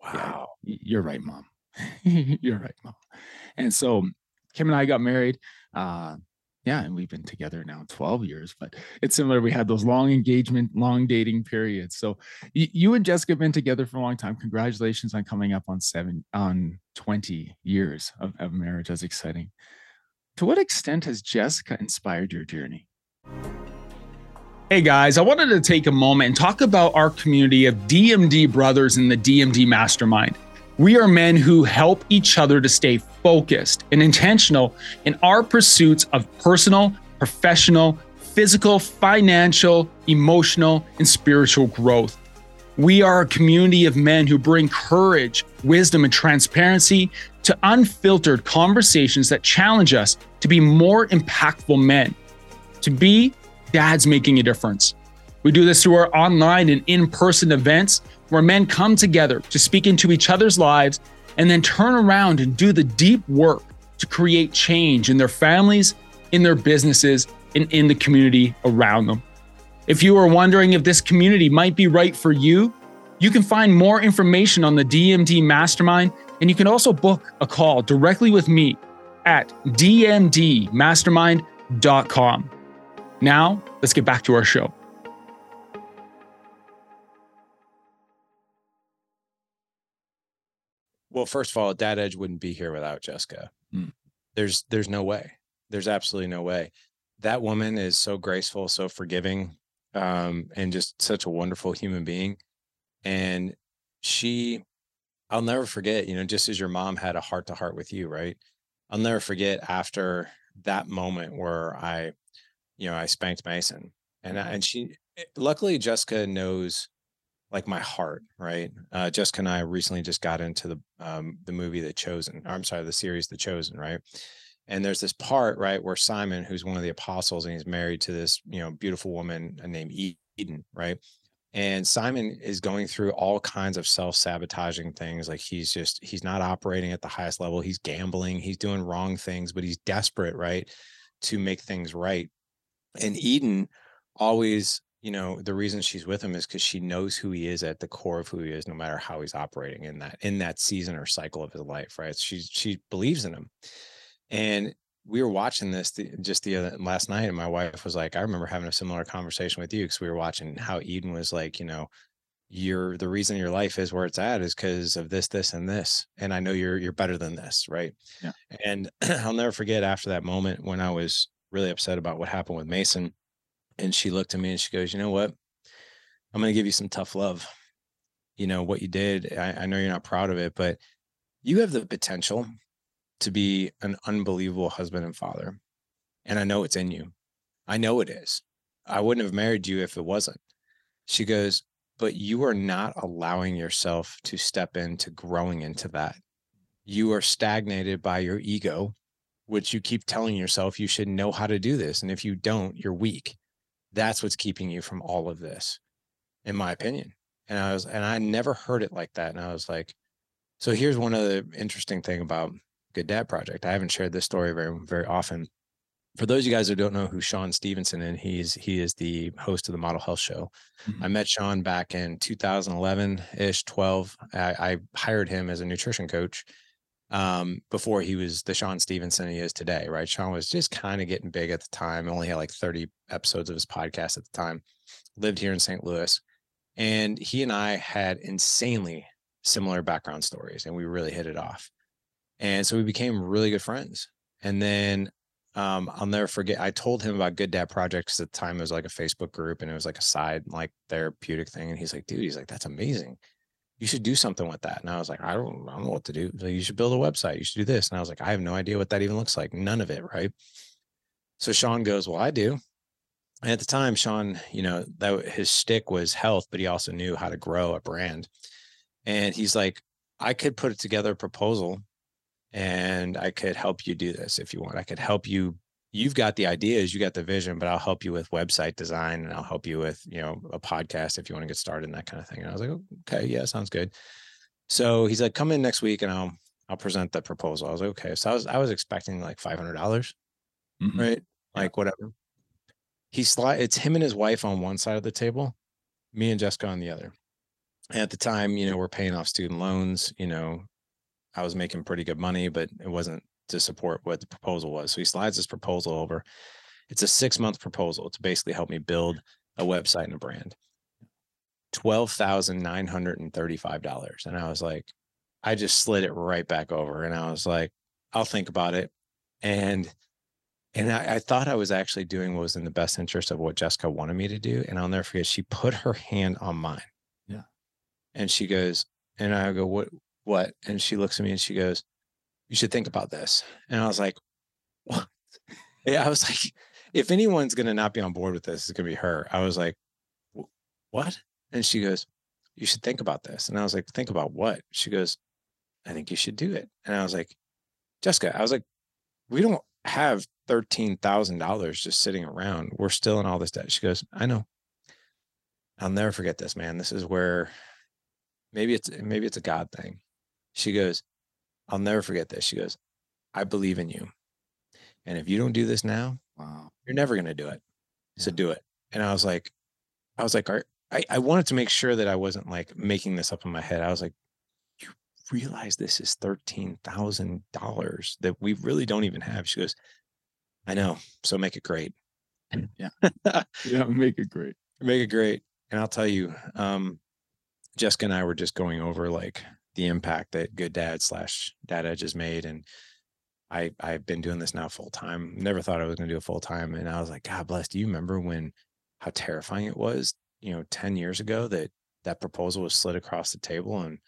Wow. y- you're right, mom. you're right, mom. And so Kim and I got married. Uh, yeah, and we've been together now 12 years, but it's similar. We had those long engagement, long dating periods. So you and Jessica have been together for a long time. Congratulations on coming up on seven, on 20 years of, of marriage. That's exciting. To what extent has Jessica inspired your journey? Hey guys, I wanted to take a moment and talk about our community of DMD brothers in the DMD Mastermind. We are men who help each other to stay focused and intentional in our pursuits of personal, professional, physical, financial, emotional, and spiritual growth. We are a community of men who bring courage, wisdom, and transparency to unfiltered conversations that challenge us to be more impactful men, to be dads making a difference. We do this through our online and in person events where men come together to speak into each other's lives and then turn around and do the deep work to create change in their families, in their businesses, and in the community around them. If you are wondering if this community might be right for you, you can find more information on the DMD Mastermind, and you can also book a call directly with me at dmdmastermind.com. Now, let's get back to our show. Well, first of all, Dad Edge wouldn't be here without Jessica. Mm. There's there's no way. There's absolutely no way. That woman is so graceful, so forgiving, um, and just such a wonderful human being. And she, I'll never forget, you know, just as your mom had a heart to heart with you, right? I'll never forget after that moment where I, you know, I spanked Mason. And I, and she eh, luckily Jessica knows like my heart, right? Uh, Jessica and I recently just got into the um, the movie The Chosen. I'm sorry, the series The Chosen, right? And there's this part, right, where Simon, who's one of the apostles, and he's married to this, you know, beautiful woman named Eden, right? And Simon is going through all kinds of self-sabotaging things. Like he's just he's not operating at the highest level. He's gambling. He's doing wrong things, but he's desperate, right, to make things right. And Eden always you know the reason she's with him is because she knows who he is at the core of who he is no matter how he's operating in that in that season or cycle of his life right she she believes in him and we were watching this the, just the other last night, and my wife was like, I remember having a similar conversation with you because we were watching how Eden was like, you know, you're the reason your life is where it's at is because of this, this, and this. And I know you're you're better than this, right? Yeah. And I'll never forget after that moment when I was really upset about what happened with Mason. And she looked at me and she goes, you know what? I'm gonna give you some tough love. You know, what you did, I, I know you're not proud of it, but you have the potential to be an unbelievable husband and father. And I know it's in you. I know it is. I wouldn't have married you if it wasn't. She goes, but you are not allowing yourself to step into growing into that. You are stagnated by your ego, which you keep telling yourself you should know how to do this. And if you don't, you're weak. That's what's keeping you from all of this, in my opinion. And I was, and I never heard it like that. And I was like, so here's one of the interesting thing about Good Dad Project. I haven't shared this story very, very often. For those of you guys who don't know who Shawn Stevenson is, he's he is the host of the Model Health Show. Mm-hmm. I met Shawn back in 2011 ish, 12. I, I, hired him as a nutrition coach um, before he was the Shawn Stevenson he is today. Right, Shawn was just kind of getting big at the time. Only had like 30 episodes of his podcast at the time. Lived here in St. Louis, and he and I had insanely similar background stories, and we really hit it off. And so we became really good friends. And then um, I'll never forget. I told him about Good Dad Projects at the time. It was like a Facebook group and it was like a side, like therapeutic thing. And he's like, dude, he's like, that's amazing. You should do something with that. And I was like, I don't, I don't know what to do. Like, you should build a website. You should do this. And I was like, I have no idea what that even looks like. None of it. Right. So Shawn goes, Well, I do. And at the time, Shawn, you know, that his stick was health, but he also knew how to grow a brand. And he's like, I could put together a proposal and I could help you do this if you want. I could help you. You've got the ideas, you got the vision, but I'll help you with website design and I'll help you with, you know, a podcast if you want to get started and that kind of thing. And I was like, okay, yeah, sounds good. So he's like, come in next week and I'll I'll present the proposal. I was like, okay. So I was I was expecting like five hundred dollars, mm-hmm. right? Like whatever. He slide it's him and his wife on one side of the table, me and Jessica on the other. And at the time, you know, we're paying off student loans, you know, I was making pretty good money, but it wasn't to support what the proposal was. So he slides this proposal over. It's a six month proposal to basically help me build a website and a brand. $12,935. And I was like, I just slid it right back over. And I was like, I'll think about it. And and I, I, thought I was actually doing what was in the best interest of what Jessica wanted me to do. And I'll never forget, she put her hand on mine. Yeah. And she goes, and I go, What what? And she looks at me and she goes, you should think about this. And I was like, what? Yeah, I was like, if anyone's going to not be on board with this, it's going to be her. I was like, what? And she goes, you should think about this. And I was like, think about what? She goes, I think you should do it. And I was like, Jessica, I was like, we don't have $13,000 just sitting around. We're still in all this debt. She goes, I know. I'll never forget this, man. This is where maybe it's maybe it's a God thing. She goes, I'll never forget this. She goes, I believe in you. And if you don't do this now, wow, you're never going to do it. Yeah. So do it. And I was like, I was like, I, I wanted to make sure that I wasn't like making this up in my head. I was like, you realize this is $13,000 that we really don't even have. She goes, I know. So make it great. Yeah. yeah. Make it great. Make it great. And I'll tell you, um, Jessica and I were just going over like the impact that Good Dad slash Dad Edge has made, and I I've been doing this now full time. Never thought I was going to do it full time, and I was like, God bless. Do you remember when how terrifying it was? You know, ten years ago that that proposal was slid across the table, and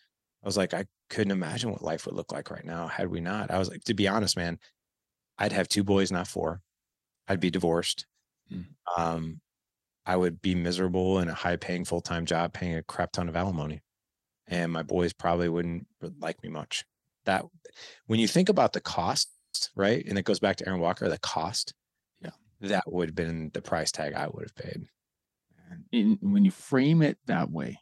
I was like, I couldn't imagine what life would look like right now had we not. I was like, to be honest, man, I'd have two boys, not four. I'd be divorced. Mm. Um, I would be miserable in a high paying full time job, paying a crap ton of alimony. And my boys probably wouldn't like me much. That when you think about the cost, right? And it goes back to Aaron Walker, the cost. Yeah. That would have been the price tag I would have paid. And when you frame it that way,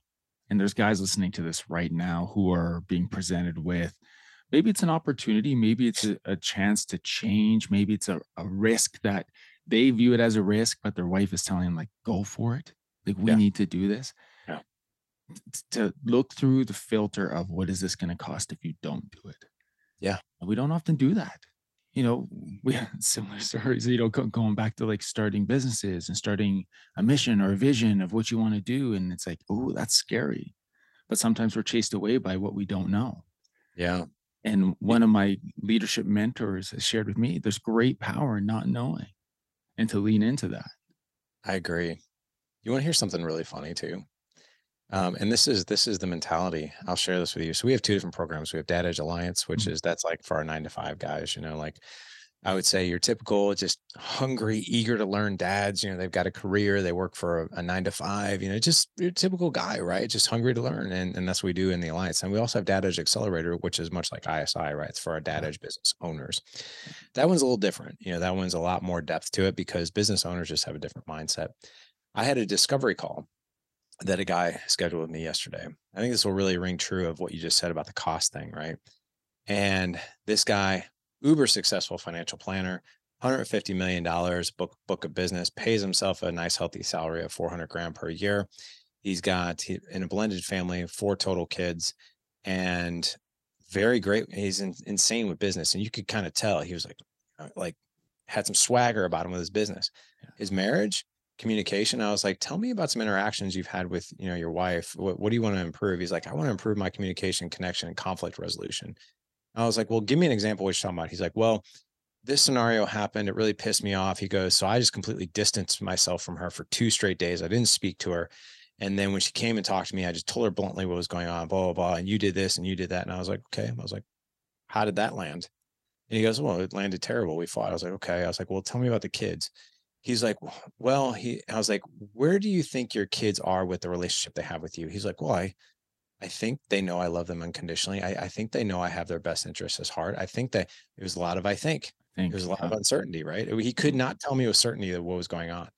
and there's guys listening to this right now who are being presented with maybe it's an opportunity, maybe it's a, a chance to change, maybe it's a, a risk that they view it as a risk, but their wife is telling them like, go for it. Like we yeah. need to do this. To look through the filter of what is this going to cost if you don't do it. Yeah. we don't often do that. you know, we have similar stories, you know, going back to like starting businesses and starting a mission or a vision of what you want to do. And it's like, oh, that's scary. But sometimes we're chased away by what we don't know. Yeah. And one of my leadership mentors has shared with me there's great power in not knowing and to lean into that. I agree. You want to hear something really funny too? Um, and this is this is the mentality. I'll share this with you. So we have two different programs. We have Dad Edge Alliance, which mm-hmm. is that's like for our nine to five guys. You know, like I would say your typical, just hungry, eager to learn dads. You know, they've got a career, they work for a, a nine to five. You know, just your typical guy, right? Just hungry to learn, and and that's what we do in the alliance. And we also have Dad Edge Accelerator, which is much like ISI, right? It's for our Dad Edge business owners. That one's a little different. You know, that one's a lot more depth to it because business owners just have a different mindset. I had a discovery call that a guy scheduled with me yesterday. I think this will really ring true of what you just said about the cost thing, right? And this guy, uber successful financial planner, 150 million dollars book book of business, pays himself a nice healthy salary of 400 grand per year. He's got in a blended family, four total kids, and very great. He's in, insane with business, and you could kind of tell he was like, uh, like had some swagger about him with his business. His marriage, communication. I was like, tell me about some interactions you've had with, you know, your wife. What, what do you want to improve? He's like, I want to improve my communication, connection, and conflict resolution. I was like, well, give me an example. What you're talking about? He's like, well, this scenario happened. It really pissed me off. He goes, so I just completely distanced myself from her for two straight days. I didn't speak to her. And then when she came and talked to me, I just told her bluntly what was going on, blah, blah, blah. And you did this and you did that. And I was like, okay. I was like, how did that land? And he goes, well, it landed terrible. We fought. I was like, okay. I was like, well, tell me about the kids he's like, well, he, I was like, where do you think your kids are with the relationship they have with you? He's like, well, I, I think they know I love them unconditionally. I, I think they know I have their best interests at heart. I think that it was a lot of, I think, think there's a lot yeah. of uncertainty, right? He could mm-hmm. not tell me with certainty that what was going on.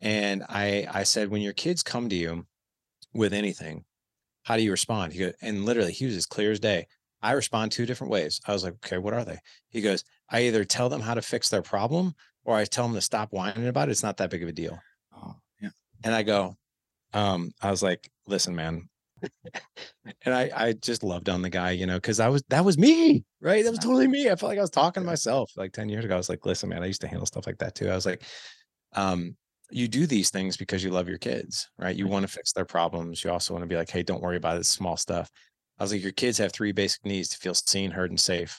And I, I said, when your kids come to you with anything, how do you respond? He goes, and literally he was as clear as day. I respond two different ways. I was like, okay, what are they? He goes, I either tell them how to fix their problem or I tell them to stop whining about it. It's not that big of a deal. Oh, yeah. And I go, um, I was like, listen, man. and I, I just loved on the guy, you know, because I was that was me, right? That was totally me. I felt like I was talking to myself like 10 years ago. I was like, listen, man, I used to handle stuff like that too. I was like, um, you do these things because you love your kids, right? You want to fix their problems. You also want to be like, hey, don't worry about this small stuff. I was like, your kids have three basic needs to feel seen, heard, and safe.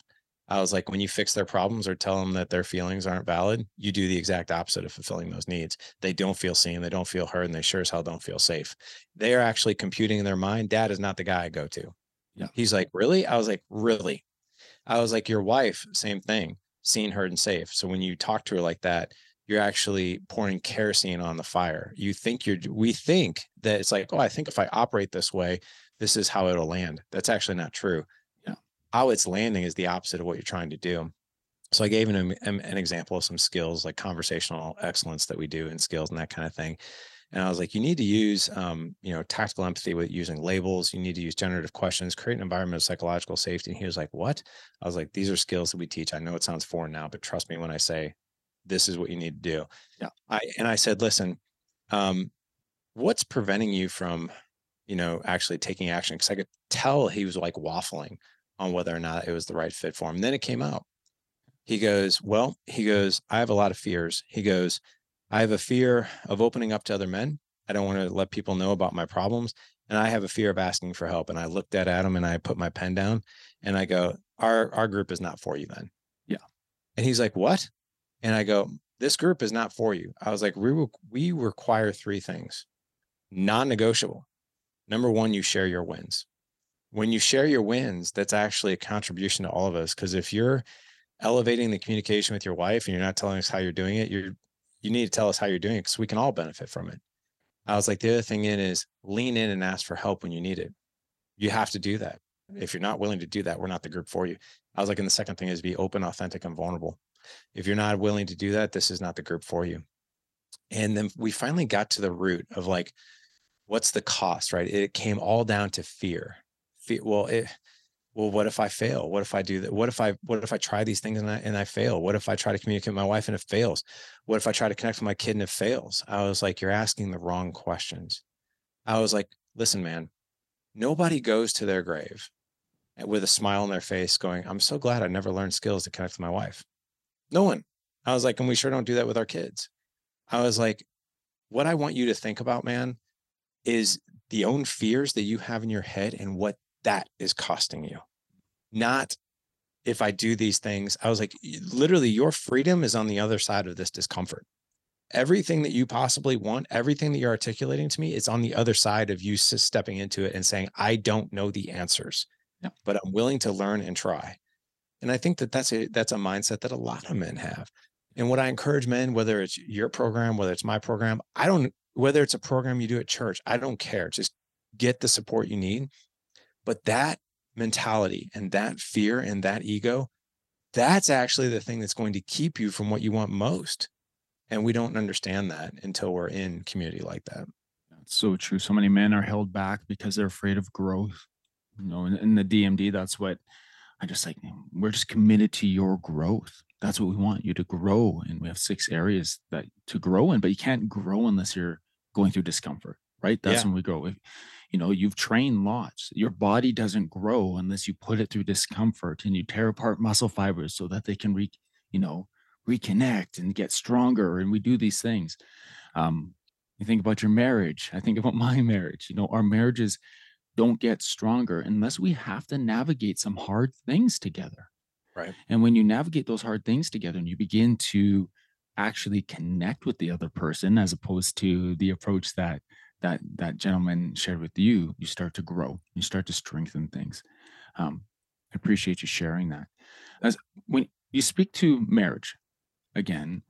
I was like, when you fix their problems or tell them that their feelings aren't valid, you do the exact opposite of fulfilling those needs. They don't feel seen, they don't feel heard, and they sure as hell don't feel safe. They are actually computing in their mind, dad is not the guy I go to. Yeah. He's like, really? I was like, really? I was like, your wife, same thing, seen, heard, and safe. So when you talk to her like that, you're actually pouring kerosene on the fire. You think you're, we think that it's like, oh, I think if I operate this way, this is how it'll land. That's actually not true how it's landing is the opposite of what you're trying to do. So I gave him an, an example of some skills like conversational excellence that we do in skills and that kind of thing. And I was like, you need to use, um, you know, tactical empathy with using labels. You need to use generative questions, create an environment of psychological safety. And he was like, what? I was like, these are skills that we teach. I know it sounds foreign now, but trust me when I say this is what you need to do. Yeah. I, and I said, listen, um, what's preventing you from, you know, actually taking action? Cause I could tell he was like waffling on whether or not it was the right fit for him. Then it came out. He goes, Well, he goes, I have a lot of fears. He goes, I have a fear of opening up to other men. I don't want to let people know about my problems. And I have a fear of asking for help. And I looked at Adam and I put my pen down and I go, Our our group is not for you then. Yeah. And he's like, What? And I go, This group is not for you. I was like, We we require three things. Non-negotiable. Number one, you share your wins when you share your wins, that's actually a contribution to all of us. Because if you're elevating the communication with your wife and you're not telling us how you're doing it, you're you need to tell us how you're doing it because we can all benefit from it. I was like, the other thing in is lean in and ask for help when you need it. You have to do that. If you're not willing to do that, we're not the group for you. I was like, and the second thing is be open, authentic, and vulnerable. If you're not willing to do that, this is not the group for you. And then we finally got to the root of like, what's the cost, right? It came all down to fear well it well what if i fail? What if i do that? What if i what if i try these things and i and i fail? What if i try to communicate with my wife and it fails? What if i try to connect with my kid and it fails? I was like you're asking the wrong questions. I was like listen man nobody goes to their grave with a smile on their face going i'm so glad i never learned skills to connect with my wife No one. I was like, and we sure don't do that with our kids. I was like, what I want you to think about, man, is the own fears that you have in your head and what that is costing you. Not if I do these things. I was like, literally, your freedom is on the other side of this discomfort. Everything that you possibly want, everything that you're articulating to me is on the other side of you stepping into it and saying, I don't know the answers, yep. but I'm willing to learn and try. And I think that that's a that's a mindset that a lot of men have. And what I encourage men, whether it's your program, whether it's my program, I don't whether it's a program you do at church, I don't care. Just get the support you need. But that mentality and that fear and that ego, that's actually the thing that's going to keep you from what you want most. And we don't understand that until we're in community like that. That's so true. So many men are held back because they're afraid of growth. You know, in, in the DMD, that's what I just like, we're just committed to your growth. That's what we want you to grow. And we have six areas that to grow in, but you can't grow unless you're going through discomfort, right? That's yeah. when we grow. If, you know, you've trained lots. Your body doesn't grow unless you put it through discomfort and you tear apart muscle fibers so that they can re, you know, reconnect and get stronger. And we do these things. Um, you think about your marriage. I think about my marriage. You know, our marriages don't get stronger unless we have to navigate some hard things together. Right. And when you navigate those hard things together and you begin to actually connect with the other person as opposed to the approach that that that gentleman shared with you you start to grow you start to strengthen things. Um, i appreciate you sharing that. As when you speak to marriage again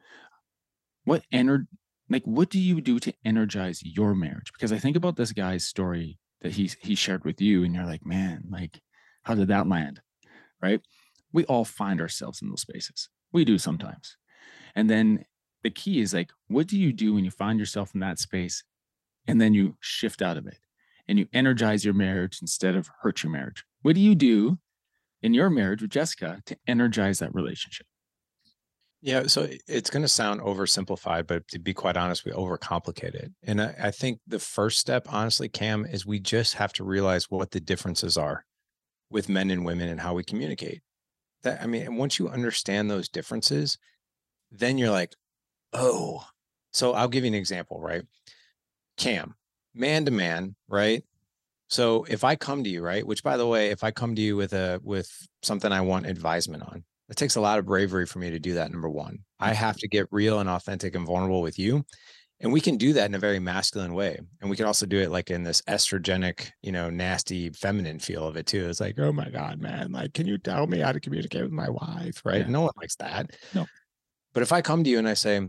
what ener- like what do you do to energize your marriage? Because i think about this guy's story that he he shared with you and you're like man like how did that land? Right? We all find ourselves in those spaces. We do sometimes. And then the key is like, what do you do when you find yourself in that space and then you shift out of it and you energize your marriage instead of hurt your marriage? What do you do in your marriage with Jessica to energize that relationship? Yeah, so it's going to sound oversimplified, but to be quite honest, we overcomplicate it. And I, I, think the first step, honestly, Cam, is we just have to realize what the differences are with men and women and how we communicate. That I mean, and once you understand those differences, then you're like, oh. So I'll give you an example, right? Cam, man to man, right? So if I come to you, right, which by the way, if I come to you with a with something I want advisement on, it takes a lot of bravery for me to do that. Number one, I have to get real and authentic and vulnerable with you. And we can do that in a very masculine way. And we can also do it like in this estrogenic, you know, nasty feminine feel of it too. It's like, oh my God, man, like, can you tell me how to communicate with my wife? Right. Yeah. No one likes that. No. But if I come to you and I say,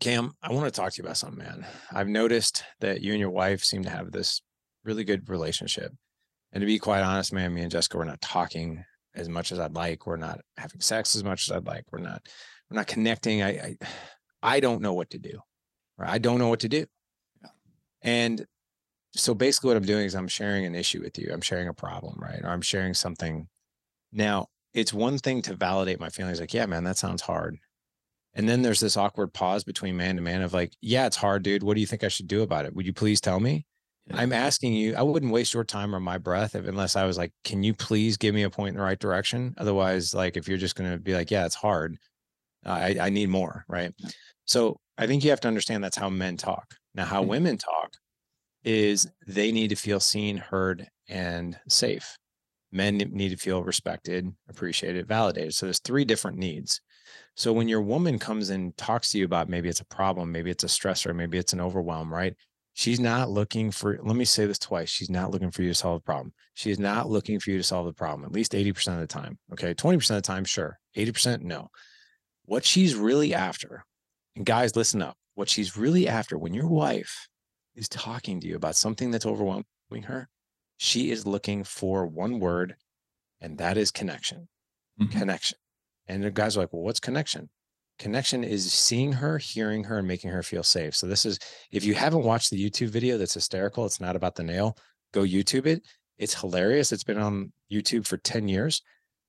Cam, I want to talk to you about something, man. I've noticed that you and your wife seem to have this really good relationship. And to be quite honest, man, me and Jessica, we're not talking as much as I'd like. We're not having sex as much as I'd like. We're not, we're not connecting. I, I, I don't know what to do. Right? I don't know what to do. Yeah. And so basically what I'm doing is I'm sharing an issue with you. I'm sharing a problem, right? Or I'm sharing something. Now, it's one thing to validate my feelings like, yeah, man, that sounds hard. And then there's this awkward pause between man to man of like, yeah, it's hard, dude. What do you think I should do about it? Would you please tell me? Yeah. I'm asking you, I wouldn't waste your time or my breath if, unless I was like, can you please give me a point in the right direction? Otherwise, like, if you're just going to be like, yeah, it's hard, I, I need more. Right. Yeah. So I think you have to understand that's how men talk. Now, how mm-hmm. women talk is they need to feel seen, heard, and safe. Men need to feel respected, appreciated, validated. So there's three different needs. So when your woman comes and talks to you about maybe it's a problem, maybe it's a stressor, maybe it's an overwhelm, right? She's not looking for, let me say this twice. She's not looking for you to solve the problem. She is not looking for you to solve the problem, at least 80% of the time. Okay. 20% of the time, sure. 80%, no. What she's really after, and guys, listen up. What she's really after when your wife is talking to you about something that's overwhelming her, she is looking for one word, and that is connection. Mm-hmm. Connection. And the guys are like, well, what's connection? Connection is seeing her, hearing her, and making her feel safe. So this is, if you haven't watched the YouTube video that's hysterical, it's not about the nail, go YouTube it. It's hilarious. It's been on YouTube for 10 years.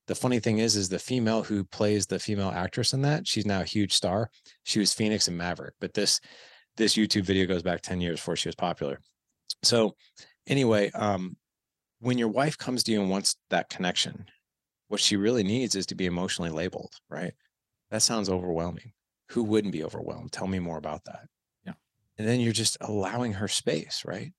The funny thing is, is the female who plays the female actress in that, she's now a huge star. She was Phoenix and Maverick, but this this YouTube video goes back 10 years before she was popular. So anyway, um, when your wife comes to you and wants that connection, what she really needs is to be emotionally labeled, right? That sounds overwhelming. Who wouldn't be overwhelmed? Tell me more about that. Yeah. And then you're just allowing her space, right?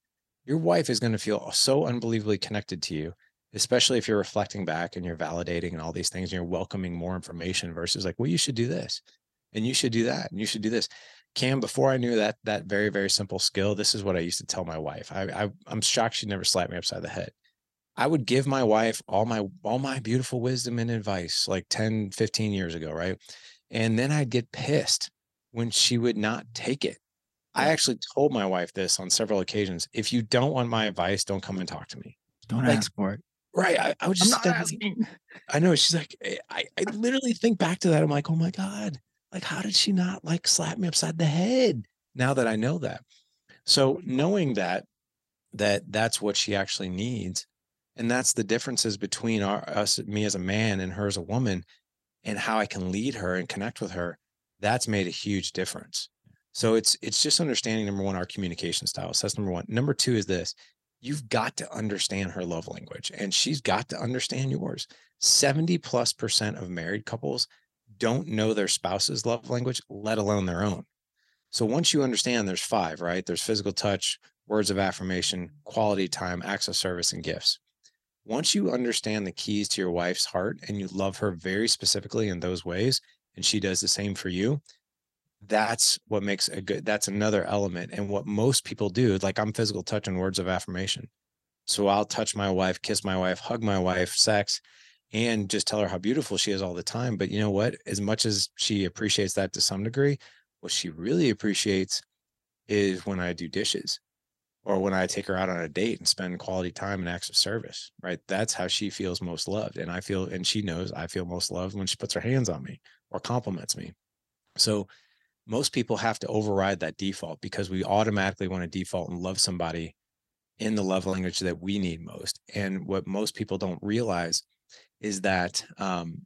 Your wife is going to feel so unbelievably connected to you, especially if you're reflecting back and you're validating and all these things and you're welcoming more information versus like, well, you should do this and you should do that and you should do this. Cam, before I knew that that very very simple skill, this is what I used to tell my wife. I, I I'm shocked she never slapped me upside the head. I would give my wife all my all my beautiful wisdom and advice like 10, 15 years ago, right? And then I'd get pissed when she would not take it. I actually told my wife this on several occasions. If you don't want my advice, don't come and talk to me. Don't Like, ask for it. Right. I, I would just not asking. I know. She's like, eh, I, I literally think back to that. I'm like, oh my God, like, how did she not like slap me upside the head now that I know that? So knowing that, that that's what she actually needs. And that's the differences between our, us, me as a man and her as a woman and how I can lead her and connect with her. That's made a huge difference. So it's, it's just understanding number one, our communication styles. That's number one. Number two is this, you've got to understand her love language and she's got to understand yours. 70 plus percent of married couples don't know their spouse's love language, let alone their own. So once you understand there's five, right? There's physical touch, words of affirmation, quality time, acts of service, and gifts. Once you understand the keys to your wife's heart and you love her very specifically in those ways, and she does the same for you, that's what makes a good, that's another element. And what most people do, like I'm physical touch and words of affirmation. So I'll touch my wife, kiss my wife, hug my wife, sex, and just tell her how beautiful she is all the time. But you know what? As much as she appreciates that to some degree, what she really appreciates is when I do dishes or when I take her out on a date and spend quality time and acts of service, right? That's how she feels most loved. And I feel, and she knows I feel most loved when she puts her hands on me or compliments me. So most people have to override that default because we automatically want to default and love somebody in the love language that we need most. And what most people don't realize is that um,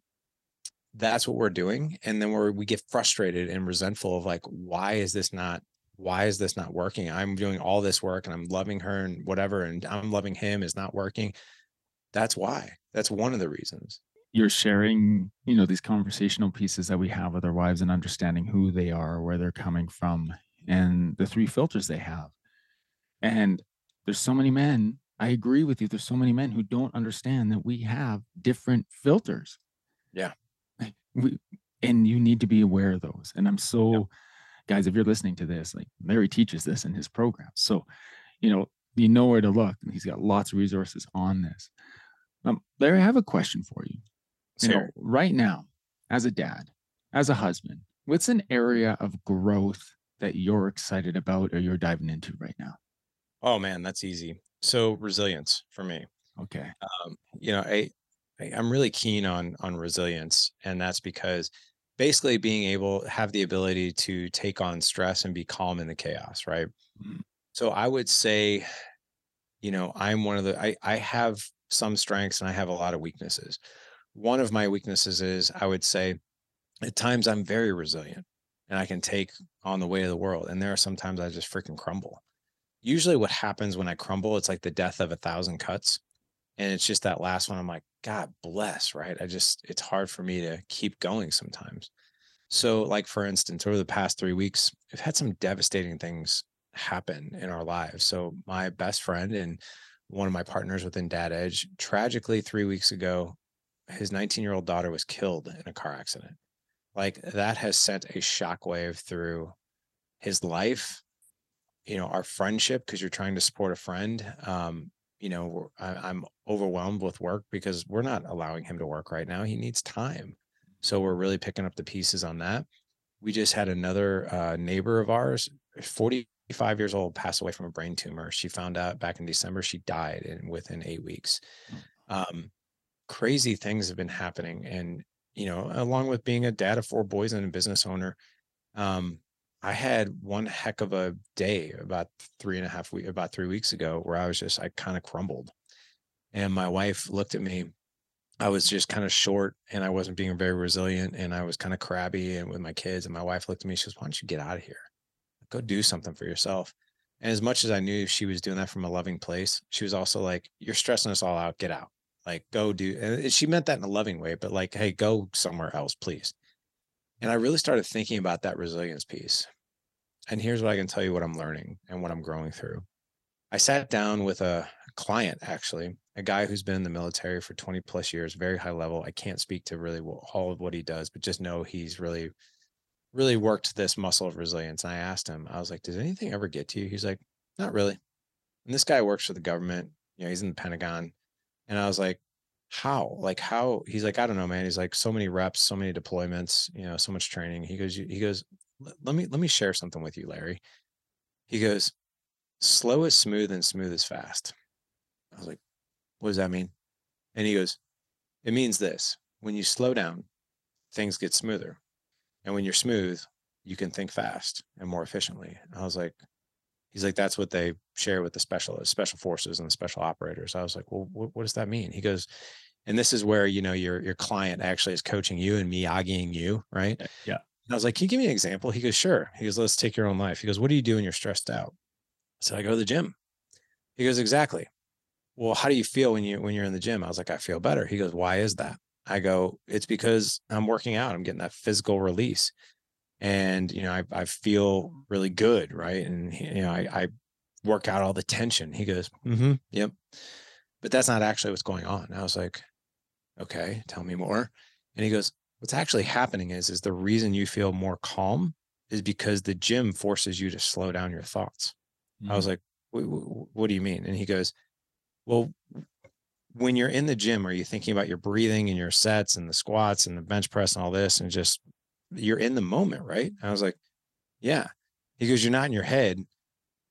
that's what we're doing. And then we're, we get frustrated and resentful of like, why is this not, why is this not working? I'm doing all this work and I'm loving her and whatever, and I'm loving him is not working. That's why. That's one of the reasons. You're sharing, you know, these conversational pieces that we have with our wives and understanding who they are, where they're coming from, and the three filters they have. And there's so many men, I agree with you. There's so many men who don't understand that we have different filters. Yeah. We, and you need to be aware of those. And I'm so, guys, if you're listening to this, like Larry teaches this in his program. So, you know, you know where to look. And he's got lots of resources on this. Um, Larry, I have a question for you. You know, right now, as a dad, as a husband, what's an area of growth that you're excited about or you're diving into right now? oh man, that's easy. So resilience for me. Okay. um, you know, I, I I'm really keen on on resilience, and that's because basically being able have the ability to take on stress and be calm in the chaos, right? Mhm. So I would say, you know, I'm one of the I I have some strengths and I have a lot of weaknesses. One of my weaknesses is I would say at times I'm very resilient and I can take on the weight of the world. And there are sometimes I just freaking crumble. Usually what happens when I crumble, it's like the death of a thousand cuts and it's just that last one i'm like god bless right? I just it's hard for me to keep going sometimes. So like for instance over the past three weeks we've had some devastating things happen in our lives. So my best friend and one of my partners within dad edge tragically three weeks ago his 19 year old daughter was killed in a car accident. Like that has sent a shockwave through his life you know our friendship because you're trying to support a friend um you know I, i'm overwhelmed with work because we're not allowing him to work right now he needs time. So we're really picking up the pieces on that. We just had another uh, neighbor of ours 45 years old passed away from a brain tumor. She found out back in december she died in within eight weeks. Um, crazy things have been happening and you know along with being a dad of four boys and a business owner um, I had one heck of a day about three and a half week about three weeks ago where I was just I kind of crumbled. And my wife looked at me. I was just kind of short and I wasn't being very resilient and I was kind of crabby and with my kids. And my wife looked at me, she goes, Why don't you get out of here? Go do something for yourself. And as much as I knew she was doing that from a loving place, she was also like, You're stressing us all out. Get out. Like go do and she meant that in a loving way, but like, hey, go somewhere else, please And I really started thinking about that resilience piece. And here's what I can tell you what I'm learning and what I'm growing through. I sat down with a client, actually, a guy who's been in the military for 20 plus years, very high level. I can't speak to really all of what he does, but just know he's really, really worked this muscle of resilience. And I asked him, I was like, does anything ever get to you? He's like, not really. And this guy works for the government. You know, he's in the Pentagon. And I was like, how? Like how? He's like, I don't know, man. He's like, so many reps, so many deployments, you know, so much training. He goes, he goes, let me let me share something with you, Larry. He goes, slow is smooth and smooth is fast. I was like, what does that mean? And he goes, it means this. When you slow down, things get smoother. And when you're smooth, you can think fast and more efficiently. I was like, he's like, that's what they share with the special uh, special forces and the special operators. I was like, well, what, what does that mean? He goes, and this is where you know your your client actually is coaching you and Miyagiing you, right? Yeah. And I was like, can you give me an example? He goes, sure. He goes, let's take your own life. He goes, what do you do when you're stressed out? I said, I go to the gym. He goes, exactly. Well, how do you feel when you when you're in the gym? I was like, I feel better. He goes, why is that? I go, it's because I'm working out. I'm getting that physical release and you know I, I feel really good right? And you know I, I work out all the tension. He goes mm-hmm yep. But that's not actually what's going on. And i was like okay tell me more. And he goes what's actually happening is is the reason you feel more calm is because the gym forces you to slow down your thoughts. Mm-hmm. i was mm. like what do you mean? And he goes well when you're in the gym are you thinking about your breathing and your sets and the squats and the bench press and all this and just you're in the moment, right? I was like, yeah. He goes, you're not in your head.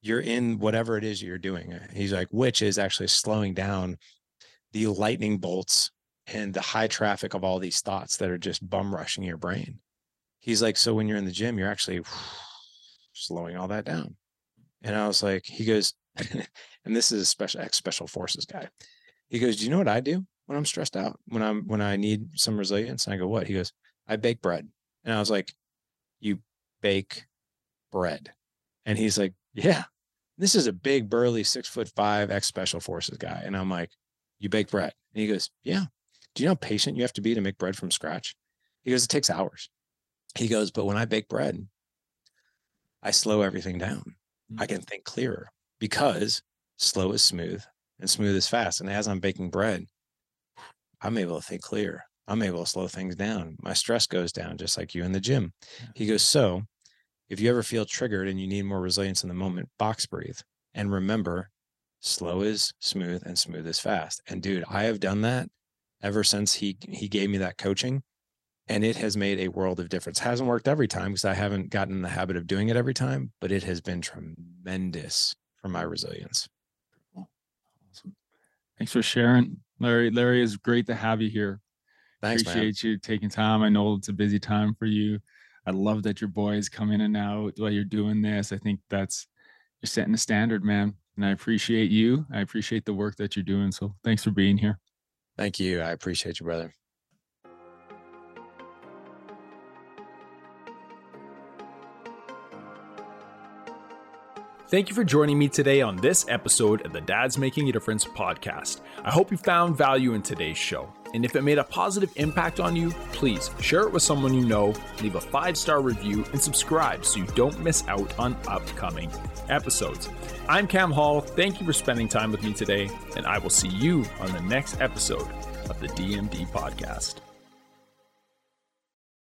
You're in whatever it is you're doing. He's like, which is actually slowing down the lightning bolts and the high traffic of all these thoughts that are just bum rushing your brain. He's like, so when you're in the gym, you're actually slowing all that down. And I was like, he goes, and this is a special ex special forces guy. He goes, do you know what I do when I'm stressed out? When I'm when I need some resilience? And I go, what? He goes, I bake bread. And I was like, You bake bread. And he's like, Yeah, this is a big, burly, six foot five ex special forces guy. And I'm like, You bake bread. And he goes, Yeah. Do you know how patient you have to be to make bread from scratch? He goes, It takes hours. He goes, But when I bake bread, I slow everything down. I mm. can think clearer because slow is smooth and smooth is fast. And as I'm baking bread, I'm able to think clear. I'm able to slow things down. My stress goes down, just like you in the gym. He goes, So if you ever feel triggered and you need more resilience in the moment, box breathe. And remember, slow is smooth and smooth is fast. And dude, I have done that ever since he he gave me that coaching. And it has made a world of difference. Hasn't worked every time because I haven't gotten in the habit of doing it every time, but it has been tremendous for my resilience. Awesome. Thanks for sharing. Larry, Larry, is great to have you here. Thanks, Appreciate man. you taking time. I know it's a busy time for you. I love that your boys come in and out while you're doing this. I think that's you're setting the standard, man. And I appreciate you. I appreciate the work that you're doing. So thanks for being here. Thank you. I appreciate you, brother. Thank you for joining me today on this episode of the Dad's Making a Difference podcast. I hope you found value in today's show. And if it made a positive impact on you, please share it with someone you know, leave a five star review, and subscribe so you don't miss out on upcoming episodes. I'm Cam Hall. Thank you for spending time with me today, and I will see you on the next episode of the DMD podcast.